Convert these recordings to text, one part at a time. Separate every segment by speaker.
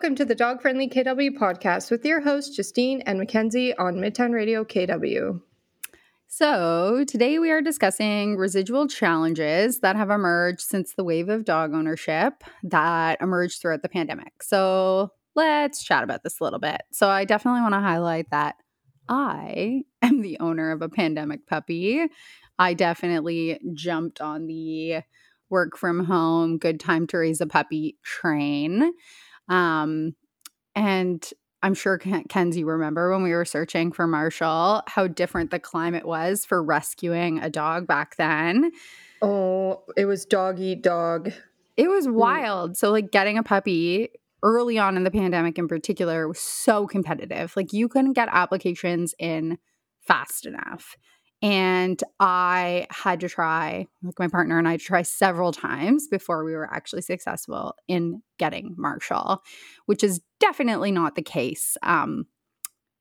Speaker 1: Welcome to the Dog Friendly KW podcast with your hosts, Justine and Mackenzie on Midtown Radio KW.
Speaker 2: So, today we are discussing residual challenges that have emerged since the wave of dog ownership that emerged throughout the pandemic. So, let's chat about this a little bit. So, I definitely want to highlight that I am the owner of a pandemic puppy. I definitely jumped on the work from home, good time to raise a puppy train. Um, and I'm sure Kenzie remember when we were searching for Marshall how different the climate was for rescuing a dog back then.
Speaker 1: Oh, it was dog eat dog.
Speaker 2: It was mm. wild. So like getting a puppy early on in the pandemic in particular was so competitive. Like you couldn't get applications in fast enough. And I had to try, like my partner and I, try several times before we were actually successful in getting Marshall, which is definitely not the case um,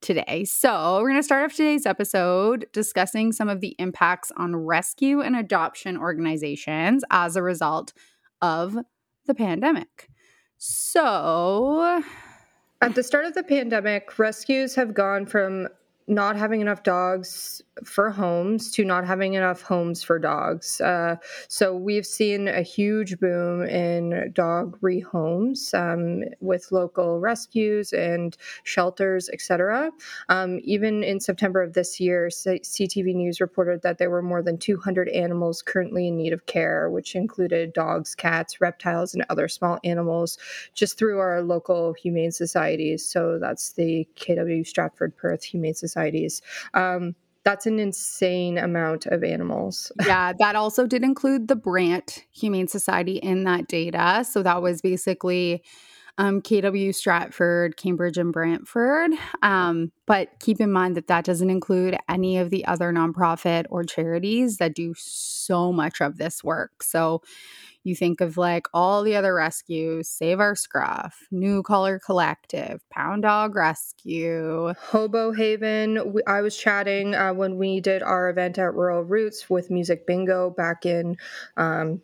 Speaker 2: today. So, we're going to start off today's episode discussing some of the impacts on rescue and adoption organizations as a result of the pandemic. So,
Speaker 1: at the start of the pandemic, rescues have gone from not having enough dogs for homes to not having enough homes for dogs. Uh, so we've seen a huge boom in dog rehomes um, with local rescues and shelters, etc. Um, even in September of this year, C- CTV News reported that there were more than 200 animals currently in need of care, which included dogs, cats, reptiles, and other small animals, just through our local humane societies. So that's the KW Stratford Perth Humane Societies. Um, that's an insane amount of animals.
Speaker 2: yeah, that also did include the Brant Humane Society in that data. So that was basically um, KW Stratford, Cambridge, and Brantford. Um, but keep in mind that that doesn't include any of the other nonprofit or charities that do so much of this work. So you think of like all the other rescues Save Our Scruff, New Color Collective, Pound Dog Rescue,
Speaker 1: Hobo Haven. I was chatting uh, when we did our event at Rural Roots with Music Bingo back in. Um,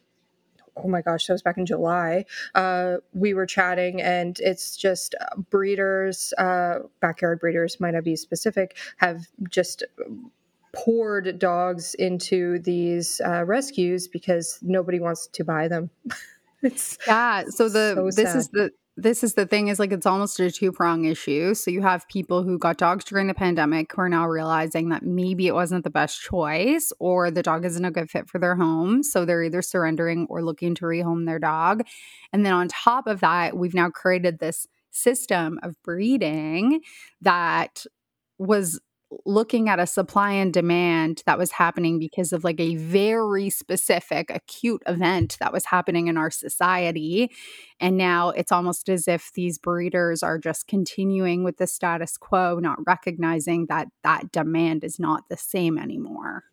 Speaker 1: oh my gosh, that was back in July. Uh, we were chatting, and it's just uh, breeders, uh, backyard breeders, might not be specific, have just poured dogs into these uh, rescues because nobody wants to buy them.
Speaker 2: it's yeah. So the so this sad. is the this is the thing is like it's almost a two prong issue. So you have people who got dogs during the pandemic who are now realizing that maybe it wasn't the best choice or the dog isn't a good fit for their home. So they're either surrendering or looking to rehome their dog. And then on top of that, we've now created this system of breeding that was looking at a supply and demand that was happening because of like a very specific acute event that was happening in our society and now it's almost as if these breeders are just continuing with the status quo not recognizing that that demand is not the same anymore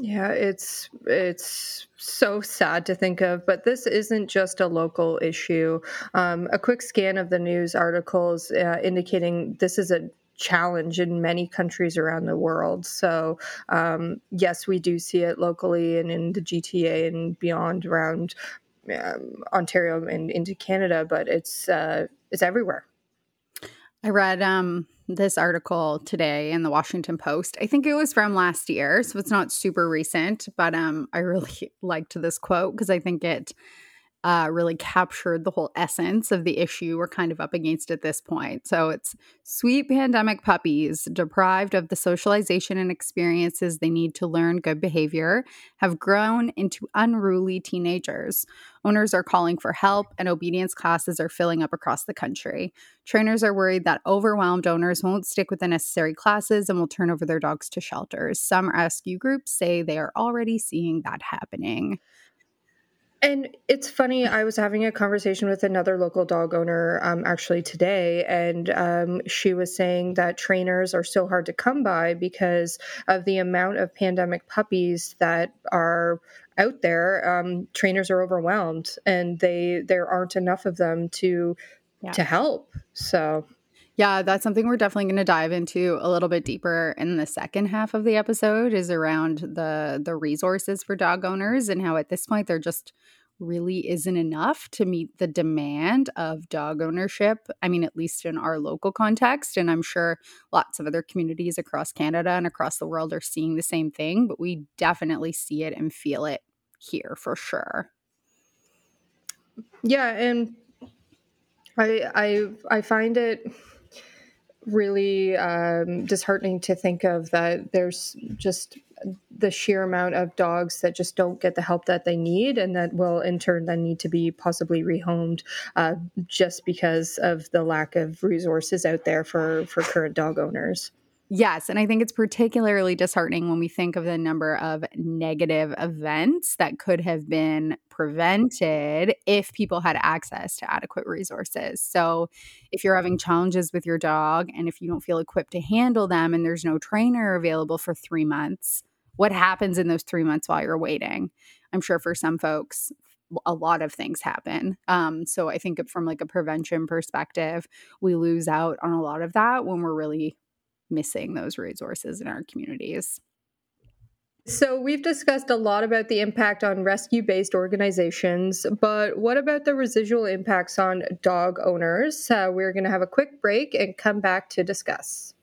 Speaker 1: yeah, it's it's so sad to think of, but this isn't just a local issue. Um, a quick scan of the news articles uh, indicating this is a challenge in many countries around the world. So, um, yes, we do see it locally and in the GTA and beyond around um, Ontario and into Canada, but it's uh, it's everywhere.
Speaker 2: I read um, this article today in the Washington Post. I think it was from last year, so it's not super recent, but um, I really liked this quote because I think it uh, really captured the whole essence of the issue we're kind of up against at this point. So it's sweet pandemic puppies, deprived of the socialization and experiences they need to learn good behavior, have grown into unruly teenagers. Owners are calling for help, and obedience classes are filling up across the country. Trainers are worried that overwhelmed owners won't stick with the necessary classes and will turn over their dogs to shelters. Some rescue groups say they are already seeing that happening.
Speaker 1: And it's funny, I was having a conversation with another local dog owner um, actually today, and um, she was saying that trainers are so hard to come by because of the amount of pandemic puppies that are out there. Um, trainers are overwhelmed, and they there aren't enough of them to yeah. to help. So
Speaker 2: yeah, that's something we're definitely going to dive into a little bit deeper in the second half of the episode is around the the resources for dog owners and how at this point they're just really isn't enough to meet the demand of dog ownership. I mean, at least in our local context. And I'm sure lots of other communities across Canada and across the world are seeing the same thing, but we definitely see it and feel it here for sure.
Speaker 1: Yeah. And I, I, I find it really um, disheartening to think of that there's just the sheer amount of dogs that just don't get the help that they need and that will in turn then need to be possibly rehomed uh, just because of the lack of resources out there for for current dog owners
Speaker 2: Yes. And I think it's particularly disheartening when we think of the number of negative events that could have been prevented if people had access to adequate resources. So, if you're having challenges with your dog and if you don't feel equipped to handle them and there's no trainer available for three months, what happens in those three months while you're waiting? I'm sure for some folks, a lot of things happen. Um, so I think from like a prevention perspective, we lose out on a lot of that when we're really missing those resources in our communities.
Speaker 1: So, we've discussed a lot about the impact on rescue based organizations, but what about the residual impacts on dog owners? Uh, we're going to have a quick break and come back to discuss.